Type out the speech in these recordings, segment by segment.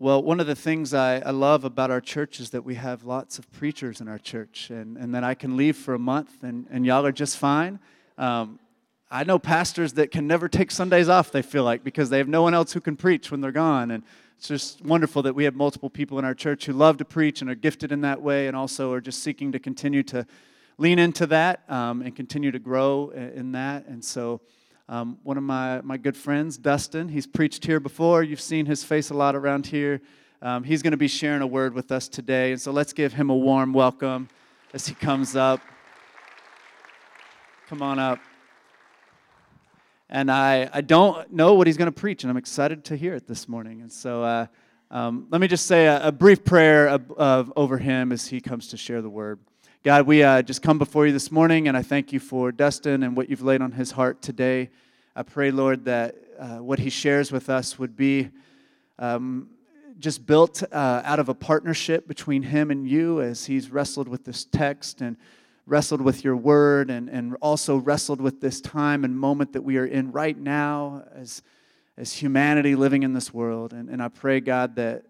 Well, one of the things I, I, love about our church is that we have lots of preachers in our church, and, and that I can leave for a month and, and y'all are just fine. Um, I know pastors that can never take Sundays off, they feel like, because they have no one else who can preach when they're gone. And it's just wonderful that we have multiple people in our church who love to preach and are gifted in that way, and also are just seeking to continue to lean into that um, and continue to grow in that. And so, um, one of my, my good friends, Dustin, he's preached here before. You've seen his face a lot around here. Um, he's going to be sharing a word with us today. And so let's give him a warm welcome as he comes up. Come on up. And I, I don't know what he's going to preach, and I'm excited to hear it this morning. And so uh, um, let me just say a, a brief prayer of, of, over him as he comes to share the word. God, we uh, just come before you this morning, and I thank you for Dustin and what you've laid on his heart today. I pray, Lord, that uh, what he shares with us would be um, just built uh, out of a partnership between him and you as he's wrestled with this text and wrestled with your word and, and also wrestled with this time and moment that we are in right now as, as humanity living in this world. And, and I pray, God, that,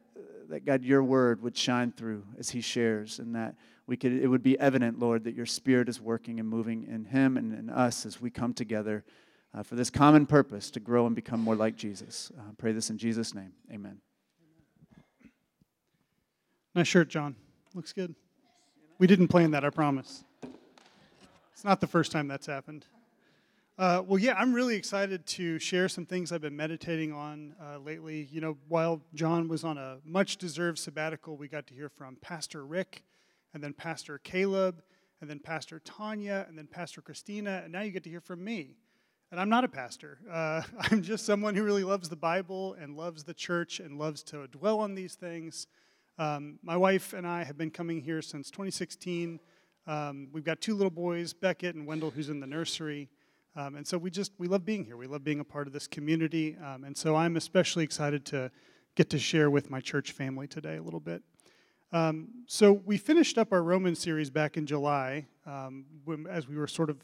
that, God, your word would shine through as he shares and that we could, it would be evident, Lord, that your Spirit is working and moving in him and in us as we come together uh, for this common purpose to grow and become more like Jesus. Uh, pray this in Jesus' name. Amen. Nice shirt, John. Looks good. We didn't plan that, I promise. It's not the first time that's happened. Uh, well, yeah, I'm really excited to share some things I've been meditating on uh, lately. You know, while John was on a much deserved sabbatical, we got to hear from Pastor Rick and then Pastor Caleb, and then Pastor Tanya, and then Pastor Christina, and now you get to hear from me. And I'm not a pastor. Uh, I'm just someone who really loves the Bible and loves the church and loves to dwell on these things. Um, my wife and I have been coming here since 2016. Um, we've got two little boys, Beckett and Wendell, who's in the nursery. Um, and so we just, we love being here. We love being a part of this community. Um, and so I'm especially excited to get to share with my church family today a little bit. Um, so we finished up our Roman series back in July um, when, as we were sort of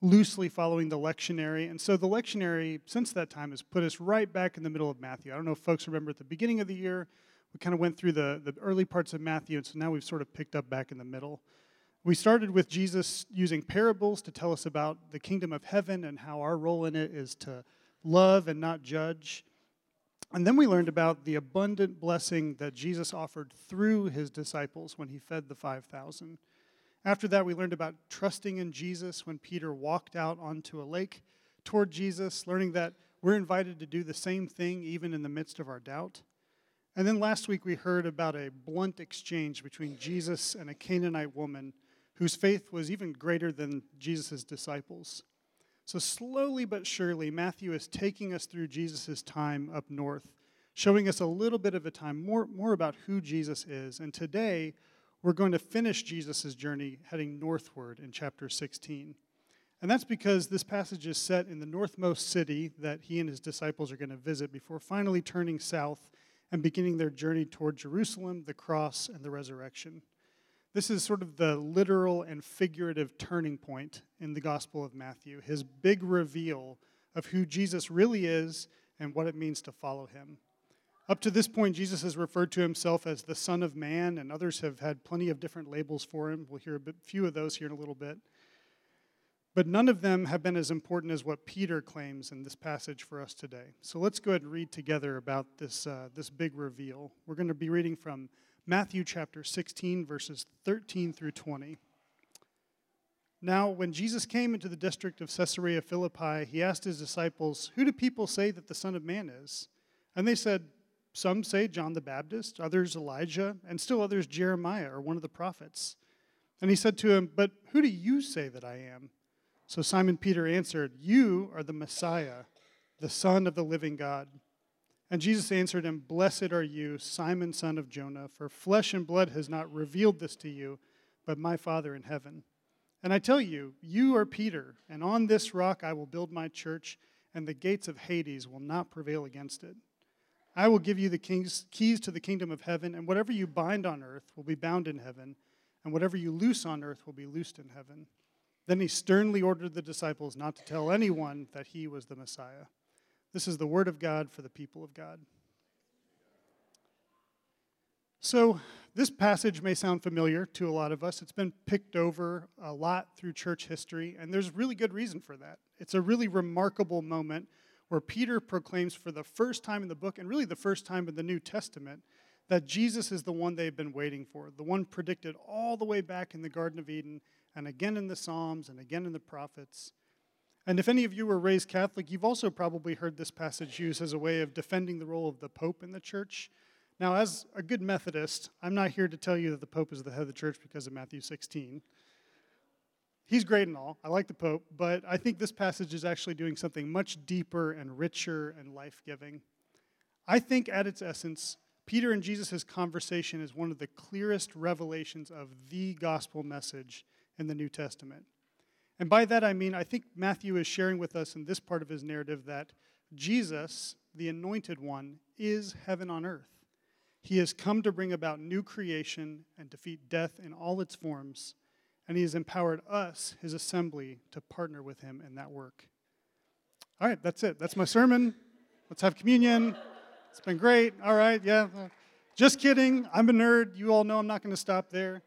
loosely following the lectionary. And so the lectionary, since that time, has put us right back in the middle of Matthew. I don't know if folks remember at the beginning of the year, we kind of went through the, the early parts of Matthew, and so now we've sort of picked up back in the middle. We started with Jesus using parables to tell us about the kingdom of heaven and how our role in it is to love and not judge. And then we learned about the abundant blessing that Jesus offered through his disciples when he fed the 5,000. After that, we learned about trusting in Jesus when Peter walked out onto a lake toward Jesus, learning that we're invited to do the same thing even in the midst of our doubt. And then last week, we heard about a blunt exchange between Jesus and a Canaanite woman whose faith was even greater than Jesus' disciples. So, slowly but surely, Matthew is taking us through Jesus' time up north, showing us a little bit of a time, more, more about who Jesus is. And today, we're going to finish Jesus' journey heading northward in chapter 16. And that's because this passage is set in the northmost city that he and his disciples are going to visit before finally turning south and beginning their journey toward Jerusalem, the cross, and the resurrection. This is sort of the literal and figurative turning point in the Gospel of Matthew, his big reveal of who Jesus really is and what it means to follow him. Up to this point, Jesus has referred to himself as the Son of Man, and others have had plenty of different labels for him. We'll hear a bit, few of those here in a little bit. But none of them have been as important as what Peter claims in this passage for us today. So let's go ahead and read together about this, uh, this big reveal. We're going to be reading from Matthew chapter 16, verses 13 through 20. Now, when Jesus came into the district of Caesarea Philippi, he asked his disciples, Who do people say that the Son of Man is? And they said, Some say John the Baptist, others Elijah, and still others Jeremiah or one of the prophets. And he said to him, But who do you say that I am? So Simon Peter answered, You are the Messiah, the Son of the living God. And Jesus answered him, Blessed are you, Simon, son of Jonah, for flesh and blood has not revealed this to you, but my Father in heaven. And I tell you, you are Peter, and on this rock I will build my church, and the gates of Hades will not prevail against it. I will give you the king's, keys to the kingdom of heaven, and whatever you bind on earth will be bound in heaven, and whatever you loose on earth will be loosed in heaven. Then he sternly ordered the disciples not to tell anyone that he was the Messiah. This is the word of God for the people of God. So, this passage may sound familiar to a lot of us. It's been picked over a lot through church history, and there's really good reason for that. It's a really remarkable moment where Peter proclaims for the first time in the book, and really the first time in the New Testament, that Jesus is the one they've been waiting for, the one predicted all the way back in the Garden of Eden, and again in the Psalms, and again in the prophets. And if any of you were raised Catholic, you've also probably heard this passage used as a way of defending the role of the Pope in the church. Now, as a good Methodist, I'm not here to tell you that the Pope is the head of the church because of Matthew 16. He's great and all. I like the Pope, but I think this passage is actually doing something much deeper and richer and life giving. I think at its essence, Peter and Jesus' conversation is one of the clearest revelations of the gospel message in the New Testament. And by that I mean, I think Matthew is sharing with us in this part of his narrative that Jesus, the anointed one, is heaven on earth. He has come to bring about new creation and defeat death in all its forms, and he has empowered us, his assembly, to partner with him in that work. All right, that's it. That's my sermon. Let's have communion. It's been great. All right, yeah. Just kidding. I'm a nerd. You all know I'm not going to stop there.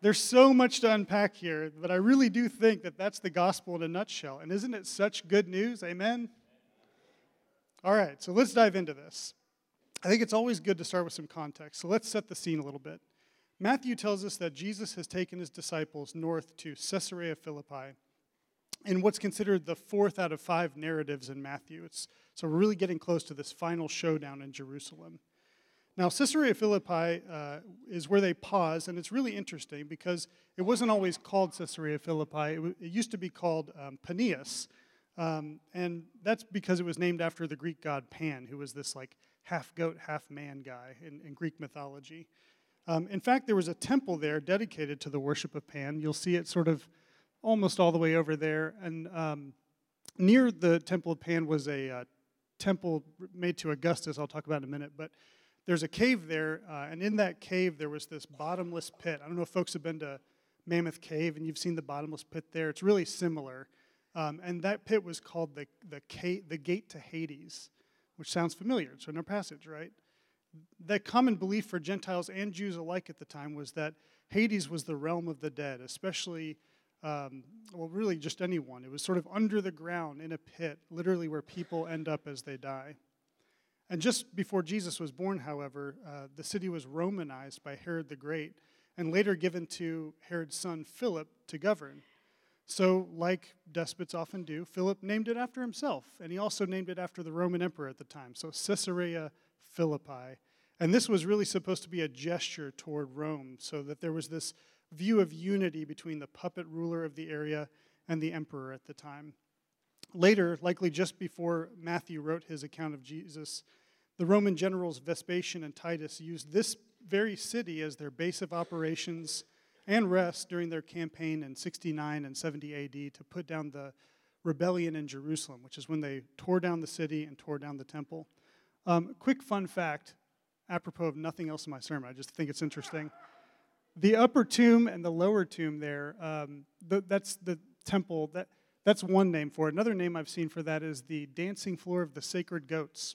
There's so much to unpack here, but I really do think that that's the gospel in a nutshell. And isn't it such good news? Amen? All right, so let's dive into this. I think it's always good to start with some context. So let's set the scene a little bit. Matthew tells us that Jesus has taken his disciples north to Caesarea Philippi in what's considered the fourth out of five narratives in Matthew. It's, so we're really getting close to this final showdown in Jerusalem. Now, Caesarea Philippi uh, is where they pause, and it's really interesting because it wasn't always called Caesarea Philippi. It, w- it used to be called um, Paneas, um, and that's because it was named after the Greek god Pan, who was this like half goat, half man guy in, in Greek mythology. Um, in fact, there was a temple there dedicated to the worship of Pan. You'll see it sort of almost all the way over there. And um, near the temple of Pan was a uh, temple made to Augustus, I'll talk about in a minute. But there's a cave there, uh, and in that cave, there was this bottomless pit. I don't know if folks have been to Mammoth Cave and you've seen the bottomless pit there. It's really similar. Um, and that pit was called the, the, cave, the Gate to Hades which sounds familiar. It's in our passage, right? The common belief for Gentiles and Jews alike at the time was that Hades was the realm of the dead, especially, um, well, really just anyone. It was sort of under the ground in a pit, literally where people end up as they die. And just before Jesus was born, however, uh, the city was Romanized by Herod the Great and later given to Herod's son Philip to govern. So, like despots often do, Philip named it after himself, and he also named it after the Roman emperor at the time. So, Caesarea Philippi. And this was really supposed to be a gesture toward Rome, so that there was this view of unity between the puppet ruler of the area and the emperor at the time. Later, likely just before Matthew wrote his account of Jesus, the Roman generals Vespasian and Titus used this very city as their base of operations and rest during their campaign in 69 and 70 AD to put down the rebellion in Jerusalem, which is when they tore down the city and tore down the temple. Um, quick fun fact, apropos of nothing else in my sermon, I just think it's interesting. The upper tomb and the lower tomb there, um, the, that's the temple. That, that's one name for it. Another name I've seen for that is the dancing floor of the sacred goats.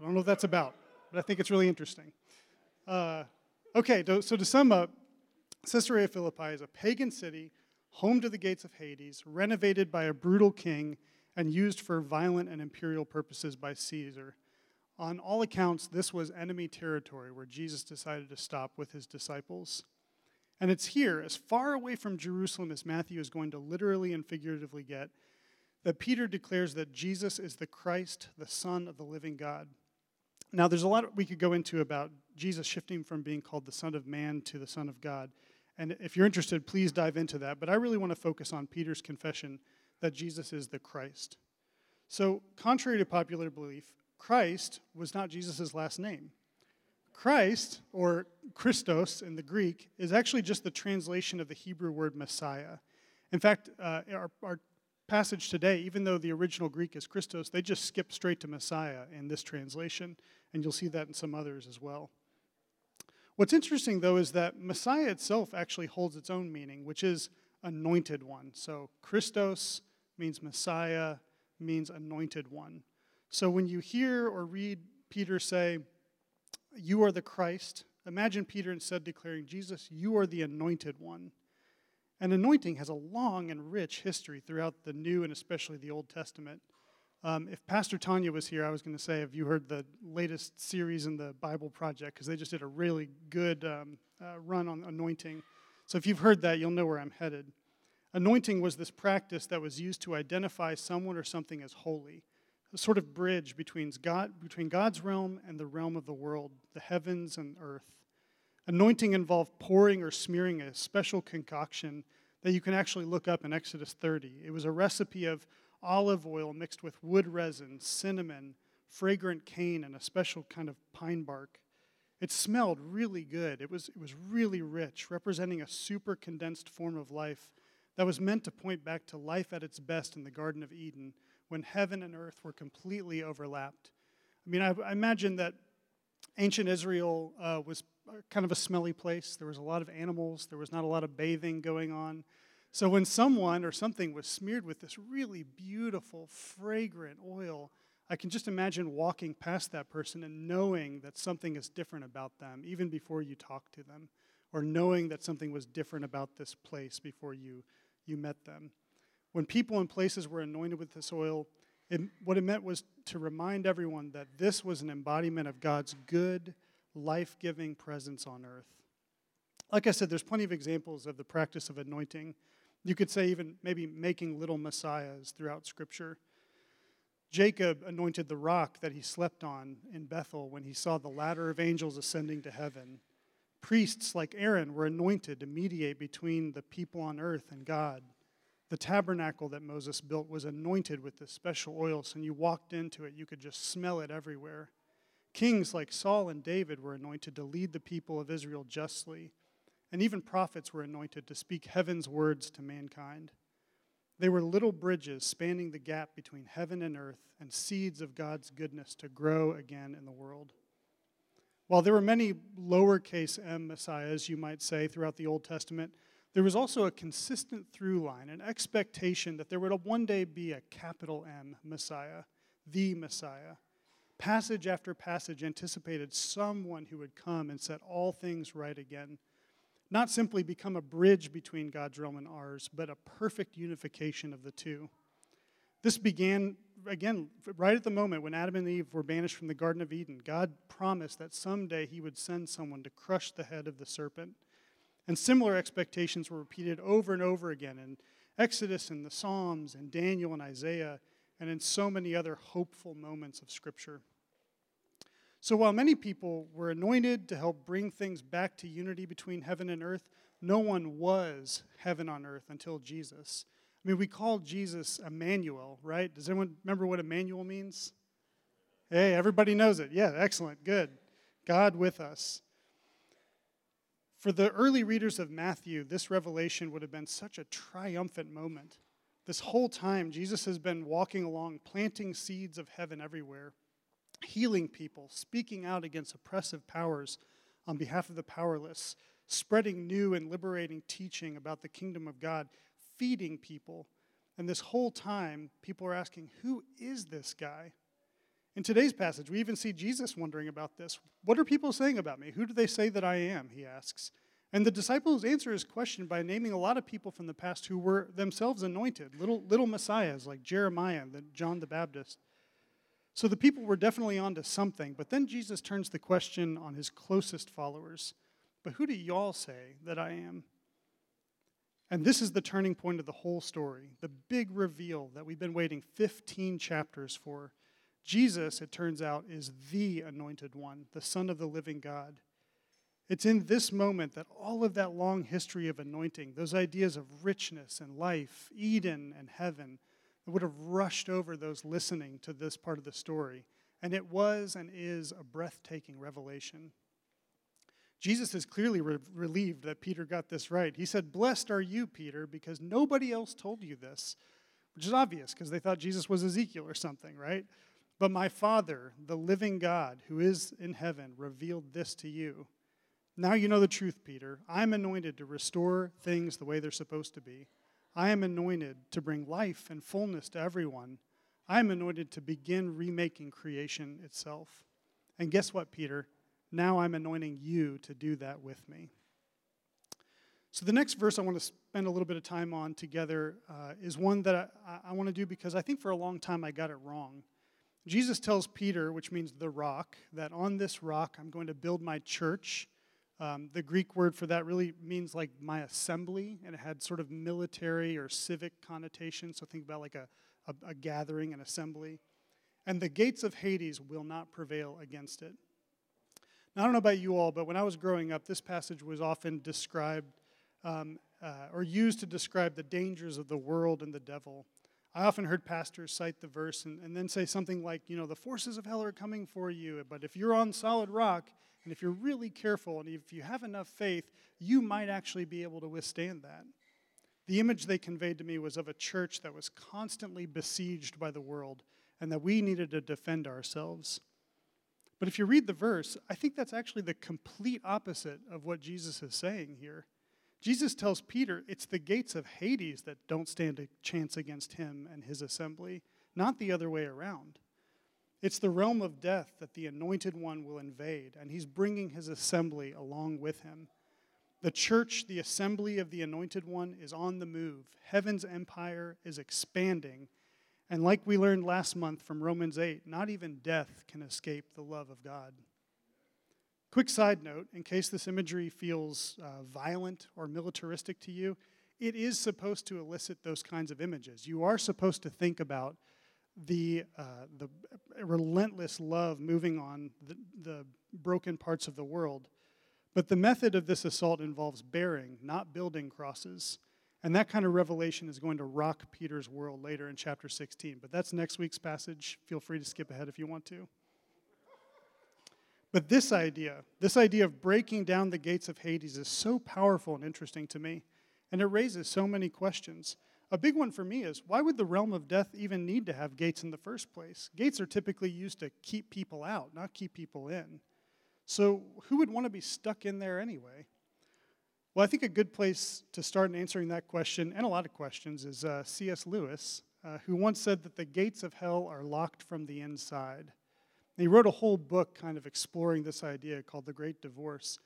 I don't know what that's about, but I think it's really interesting. Uh, okay, so to sum up, Caesarea Philippi is a pagan city, home to the gates of Hades, renovated by a brutal king, and used for violent and imperial purposes by Caesar. On all accounts, this was enemy territory where Jesus decided to stop with his disciples. And it's here, as far away from Jerusalem as Matthew is going to literally and figuratively get, that Peter declares that Jesus is the Christ, the Son of the living God. Now, there's a lot we could go into about Jesus shifting from being called the Son of Man to the Son of God. And if you're interested, please dive into that. But I really want to focus on Peter's confession that Jesus is the Christ. So, contrary to popular belief, Christ was not Jesus' last name. Christ, or Christos in the Greek, is actually just the translation of the Hebrew word Messiah. In fact, uh, our, our passage today, even though the original Greek is Christos, they just skip straight to Messiah in this translation, and you'll see that in some others as well. What's interesting, though, is that Messiah itself actually holds its own meaning, which is anointed one. So Christos means Messiah, means anointed one. So when you hear or read Peter say You are the Christ. Imagine Peter instead declaring, Jesus, you are the anointed one. And anointing has a long and rich history throughout the New and especially the Old Testament. Um, if Pastor Tanya was here, I was going to say, have you heard the latest series in the Bible Project? Because they just did a really good um, uh, run on anointing. So if you've heard that, you'll know where I'm headed. Anointing was this practice that was used to identify someone or something as holy, a sort of bridge between, God, between God's realm and the realm of the world, the heavens and earth. Anointing involved pouring or smearing a special concoction that you can actually look up in Exodus 30. It was a recipe of olive oil mixed with wood resin, cinnamon, fragrant cane, and a special kind of pine bark. It smelled really good. It was, it was really rich, representing a super condensed form of life that was meant to point back to life at its best in the Garden of Eden when heaven and earth were completely overlapped. I mean, I, I imagine that ancient Israel uh, was kind of a smelly place. There was a lot of animals, there was not a lot of bathing going on. So when someone or something was smeared with this really beautiful, fragrant oil, I can just imagine walking past that person and knowing that something is different about them, even before you talk to them, or knowing that something was different about this place before you, you met them. When people and places were anointed with this oil, it, what it meant was to remind everyone that this was an embodiment of God's good, life giving presence on earth. Like I said, there's plenty of examples of the practice of anointing. You could say, even maybe making little messiahs throughout Scripture. Jacob anointed the rock that he slept on in Bethel when he saw the ladder of angels ascending to heaven. Priests like Aaron were anointed to mediate between the people on earth and God. The tabernacle that Moses built was anointed with this special oil, so when you walked into it, you could just smell it everywhere. Kings like Saul and David were anointed to lead the people of Israel justly, and even prophets were anointed to speak heaven's words to mankind. They were little bridges spanning the gap between heaven and earth and seeds of God's goodness to grow again in the world. While there were many lowercase m messiahs, you might say, throughout the Old Testament, there was also a consistent through line, an expectation that there would one day be a capital M Messiah, the Messiah. Passage after passage anticipated someone who would come and set all things right again not simply become a bridge between God's realm and ours, but a perfect unification of the two. This began, again, right at the moment when Adam and Eve were banished from the Garden of Eden. God promised that someday he would send someone to crush the head of the serpent. And similar expectations were repeated over and over again in Exodus and the Psalms and Daniel and Isaiah and in so many other hopeful moments of Scripture. So while many people were anointed to help bring things back to unity between heaven and earth, no one was heaven on earth until Jesus. I mean, we call Jesus Emmanuel, right? Does anyone remember what Emmanuel means? Hey, everybody knows it. Yeah, excellent, good. God with us. For the early readers of Matthew, this revelation would have been such a triumphant moment. This whole time, Jesus has been walking along, planting seeds of heaven everywhere healing people, speaking out against oppressive powers on behalf of the powerless, spreading new and liberating teaching about the kingdom of God, feeding people. And this whole time, people are asking, Who is this guy? In today's passage, we even see Jesus wondering about this. What are people saying about me? Who do they say that I am? He asks. And the disciples answer his question by naming a lot of people from the past who were themselves anointed, little, little messiahs like Jeremiah and John the Baptist. So the people were definitely onto something, but then Jesus turns the question on his closest followers But who do y'all say that I am? And this is the turning point of the whole story, the big reveal that we've been waiting 15 chapters for. Jesus, it turns out, is the anointed one, the Son of the living God. It's in this moment that all of that long history of anointing, those ideas of richness and life, Eden and heaven, would have rushed over those listening to this part of the story. And it was and is a breathtaking revelation. Jesus is clearly re- relieved that Peter got this right. He said, Blessed are you, Peter, because nobody else told you this, which is obvious because they thought Jesus was Ezekiel or something, right? But my Father, the living God who is in heaven, revealed this to you. Now you know the truth, Peter. I'm anointed to restore things the way they're supposed to be. I am anointed to bring life and fullness to everyone. I am anointed to begin remaking creation itself. And guess what, Peter? Now I'm anointing you to do that with me. So, the next verse I want to spend a little bit of time on together uh, is one that I, I want to do because I think for a long time I got it wrong. Jesus tells Peter, which means the rock, that on this rock I'm going to build my church. Um, the Greek word for that really means like my assembly, and it had sort of military or civic connotation. So think about like a, a, a gathering, an assembly. And the gates of Hades will not prevail against it. Now, I don't know about you all, but when I was growing up, this passage was often described um, uh, or used to describe the dangers of the world and the devil. I often heard pastors cite the verse and, and then say something like, you know, the forces of hell are coming for you, but if you're on solid rock and if you're really careful and if you have enough faith, you might actually be able to withstand that. The image they conveyed to me was of a church that was constantly besieged by the world and that we needed to defend ourselves. But if you read the verse, I think that's actually the complete opposite of what Jesus is saying here. Jesus tells Peter it's the gates of Hades that don't stand a chance against him and his assembly, not the other way around. It's the realm of death that the anointed one will invade, and he's bringing his assembly along with him. The church, the assembly of the anointed one, is on the move. Heaven's empire is expanding. And like we learned last month from Romans 8, not even death can escape the love of God. Quick side note in case this imagery feels uh, violent or militaristic to you, it is supposed to elicit those kinds of images. You are supposed to think about the, uh, the relentless love moving on the, the broken parts of the world. But the method of this assault involves bearing, not building crosses. And that kind of revelation is going to rock Peter's world later in chapter 16. But that's next week's passage. Feel free to skip ahead if you want to. But this idea, this idea of breaking down the gates of Hades is so powerful and interesting to me, and it raises so many questions. A big one for me is why would the realm of death even need to have gates in the first place? Gates are typically used to keep people out, not keep people in. So, who would want to be stuck in there anyway? Well, I think a good place to start in answering that question, and a lot of questions, is uh, C.S. Lewis, uh, who once said that the gates of hell are locked from the inside. And he wrote a whole book kind of exploring this idea called The Great Divorce.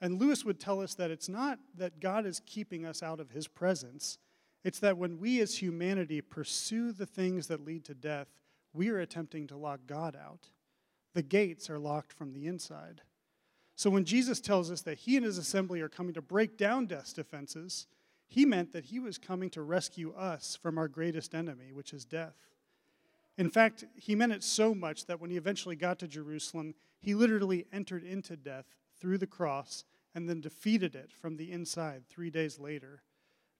And Lewis would tell us that it's not that God is keeping us out of his presence, it's that when we as humanity pursue the things that lead to death, we are attempting to lock God out. The gates are locked from the inside. So when Jesus tells us that he and his assembly are coming to break down death's defenses, he meant that he was coming to rescue us from our greatest enemy, which is death. In fact, he meant it so much that when he eventually got to Jerusalem, he literally entered into death through the cross and then defeated it from the inside three days later.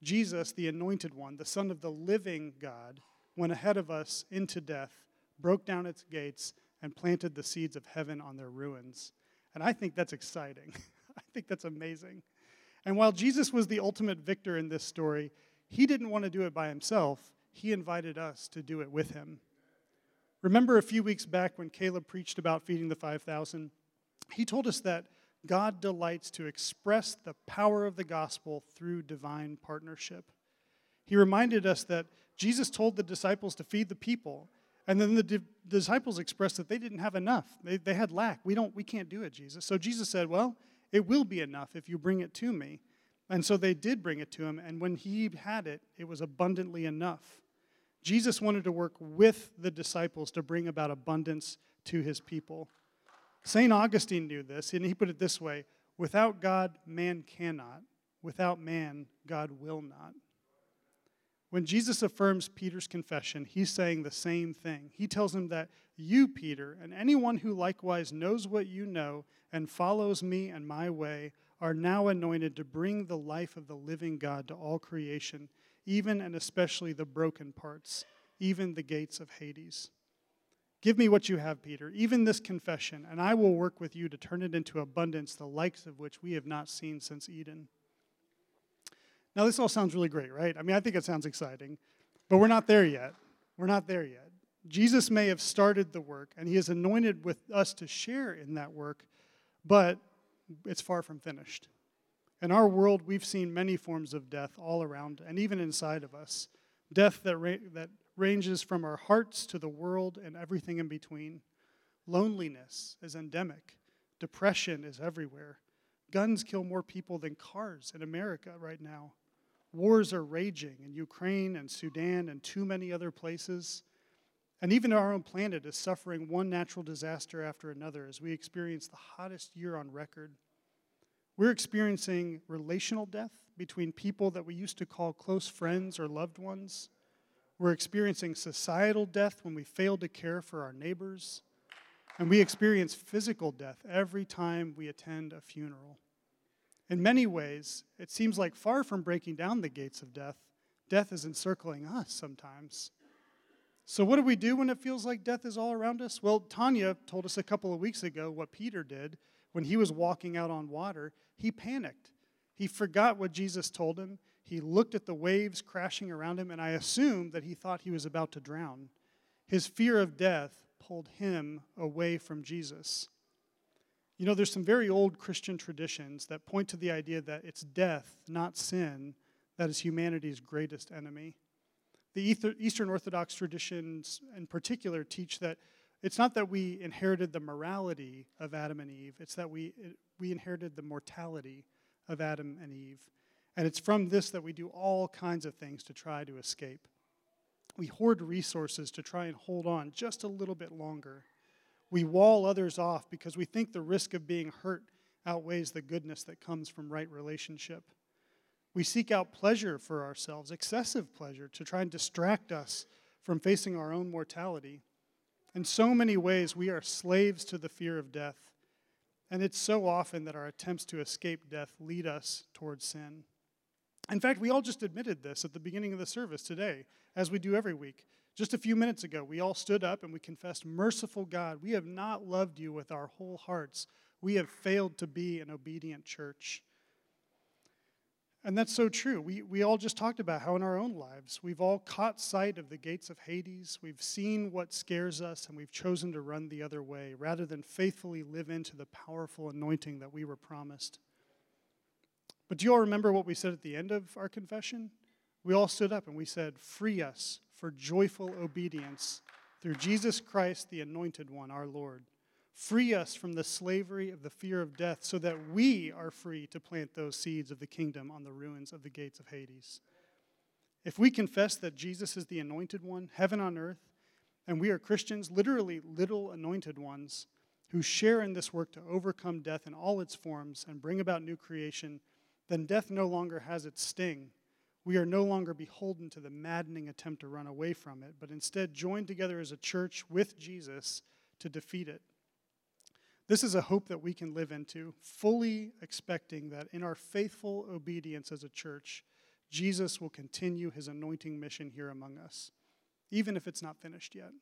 Jesus, the anointed one, the Son of the living God, went ahead of us into death, broke down its gates, and planted the seeds of heaven on their ruins. And I think that's exciting. I think that's amazing. And while Jesus was the ultimate victor in this story, he didn't want to do it by himself. He invited us to do it with him. Remember a few weeks back when Caleb preached about feeding the 5,000? He told us that God delights to express the power of the gospel through divine partnership. He reminded us that Jesus told the disciples to feed the people, and then the di- disciples expressed that they didn't have enough. They, they had lack. We, don't, we can't do it, Jesus. So Jesus said, Well, it will be enough if you bring it to me. And so they did bring it to him, and when he had it, it was abundantly enough. Jesus wanted to work with the disciples to bring about abundance to his people. St. Augustine knew this, and he put it this way without God, man cannot. Without man, God will not. When Jesus affirms Peter's confession, he's saying the same thing. He tells him that you, Peter, and anyone who likewise knows what you know and follows me and my way, are now anointed to bring the life of the living God to all creation even and especially the broken parts, even the gates of Hades. Give me what you have, Peter, even this confession, and I will work with you to turn it into abundance, the likes of which we have not seen since Eden. Now, this all sounds really great, right? I mean, I think it sounds exciting, but we're not there yet. We're not there yet. Jesus may have started the work, and he has anointed with us to share in that work, but it's far from finished. In our world, we've seen many forms of death all around and even inside of us. Death that, ra- that ranges from our hearts to the world and everything in between. Loneliness is endemic. Depression is everywhere. Guns kill more people than cars in America right now. Wars are raging in Ukraine and Sudan and too many other places. And even our own planet is suffering one natural disaster after another as we experience the hottest year on record. We're experiencing relational death between people that we used to call close friends or loved ones. We're experiencing societal death when we fail to care for our neighbors. And we experience physical death every time we attend a funeral. In many ways, it seems like far from breaking down the gates of death, death is encircling us sometimes. So, what do we do when it feels like death is all around us? Well, Tanya told us a couple of weeks ago what Peter did when he was walking out on water. He panicked. He forgot what Jesus told him. He looked at the waves crashing around him, and I assume that he thought he was about to drown. His fear of death pulled him away from Jesus. You know, there's some very old Christian traditions that point to the idea that it's death, not sin, that is humanity's greatest enemy. The Eastern Orthodox traditions, in particular, teach that it's not that we inherited the morality of Adam and Eve, it's that we, we inherited the mortality of Adam and Eve. And it's from this that we do all kinds of things to try to escape. We hoard resources to try and hold on just a little bit longer. We wall others off because we think the risk of being hurt outweighs the goodness that comes from right relationship. We seek out pleasure for ourselves, excessive pleasure, to try and distract us from facing our own mortality. In so many ways, we are slaves to the fear of death. And it's so often that our attempts to escape death lead us towards sin. In fact, we all just admitted this at the beginning of the service today, as we do every week. Just a few minutes ago, we all stood up and we confessed, Merciful God, we have not loved you with our whole hearts. We have failed to be an obedient church. And that's so true. We, we all just talked about how in our own lives, we've all caught sight of the gates of Hades. We've seen what scares us, and we've chosen to run the other way rather than faithfully live into the powerful anointing that we were promised. But do you all remember what we said at the end of our confession? We all stood up and we said, Free us for joyful obedience through Jesus Christ, the Anointed One, our Lord. Free us from the slavery of the fear of death so that we are free to plant those seeds of the kingdom on the ruins of the gates of Hades. If we confess that Jesus is the Anointed One, heaven on earth, and we are Christians, literally little anointed ones, who share in this work to overcome death in all its forms and bring about new creation, then death no longer has its sting we are no longer beholden to the maddening attempt to run away from it, but instead join together as a church with Jesus to defeat it. This is a hope that we can live into, fully expecting that in our faithful obedience as a church, Jesus will continue his anointing mission here among us, even if it's not finished yet.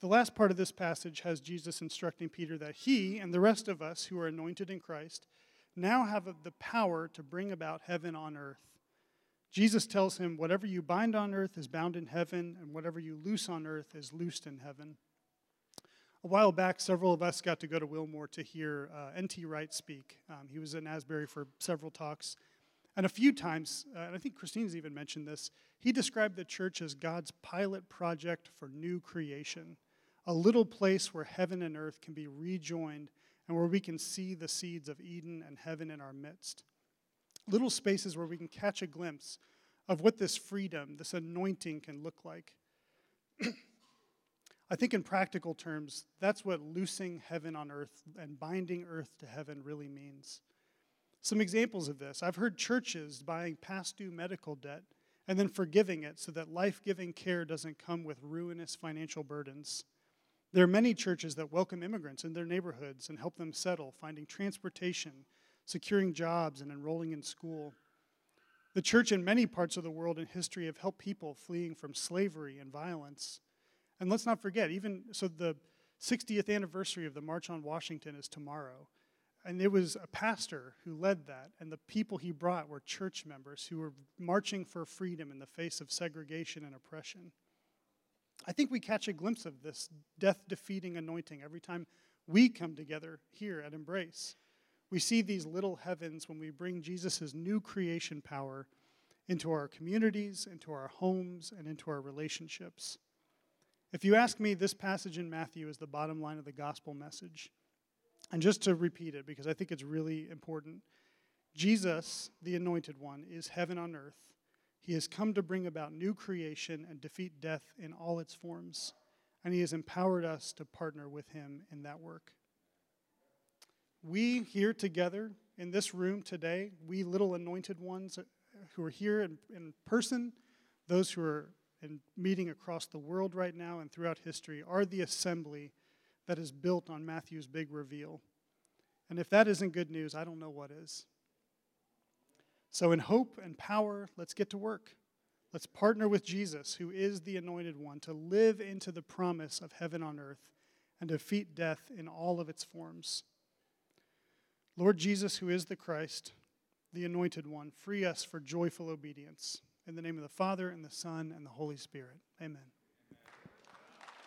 The last part of this passage has Jesus instructing Peter that he and the rest of us who are anointed in Christ now have the power to bring about heaven on earth Jesus tells him, Whatever you bind on earth is bound in heaven, and whatever you loose on earth is loosed in heaven. A while back, several of us got to go to Wilmore to hear uh, N.T. Wright speak. Um, he was in Asbury for several talks. And a few times, uh, and I think Christine's even mentioned this, he described the church as God's pilot project for new creation, a little place where heaven and earth can be rejoined and where we can see the seeds of Eden and heaven in our midst little spaces where we can catch a glimpse of what this freedom, this anointing can look like. I think, in practical terms, that's what loosing heaven on earth and binding earth to heaven really means. Some examples of this I've heard churches buying past due medical debt and then forgiving it so that life giving care doesn't come with ruinous financial burdens. There are many churches that welcome immigrants in their neighborhoods and help them settle, finding transportation securing jobs, and enrolling in school. The church in many parts of the world in history have helped people fleeing from slavery and violence. And let's not forget, even so, the 60th anniversary of the March on Washington is tomorrow. And it was a pastor who led that, and the people he brought were church members who were marching for freedom in the face of segregation and oppression. I think we catch a glimpse of this death defeating anointing every time we come together here at Embrace. We see these little heavens when we bring Jesus' new creation power into our communities, into our homes, and into our relationships. If you ask me, this passage in Matthew is the bottom line of the gospel message. And just to repeat it, because I think it's really important Jesus, the anointed one, is heaven on earth. He has come to bring about new creation and defeat death in all its forms. And he has empowered us to partner with him in that work. We here together in this room today, we little anointed ones who are here in, in person, those who are in meeting across the world right now and throughout history, are the assembly that is built on Matthew's big reveal. And if that isn't good news, I don't know what is. So, in hope and power, let's get to work. Let's partner with Jesus, who is the anointed one, to live into the promise of heaven on earth and defeat death in all of its forms. Lord Jesus, who is the Christ, the anointed one, free us for joyful obedience. In the name of the Father, and the Son, and the Holy Spirit. Amen.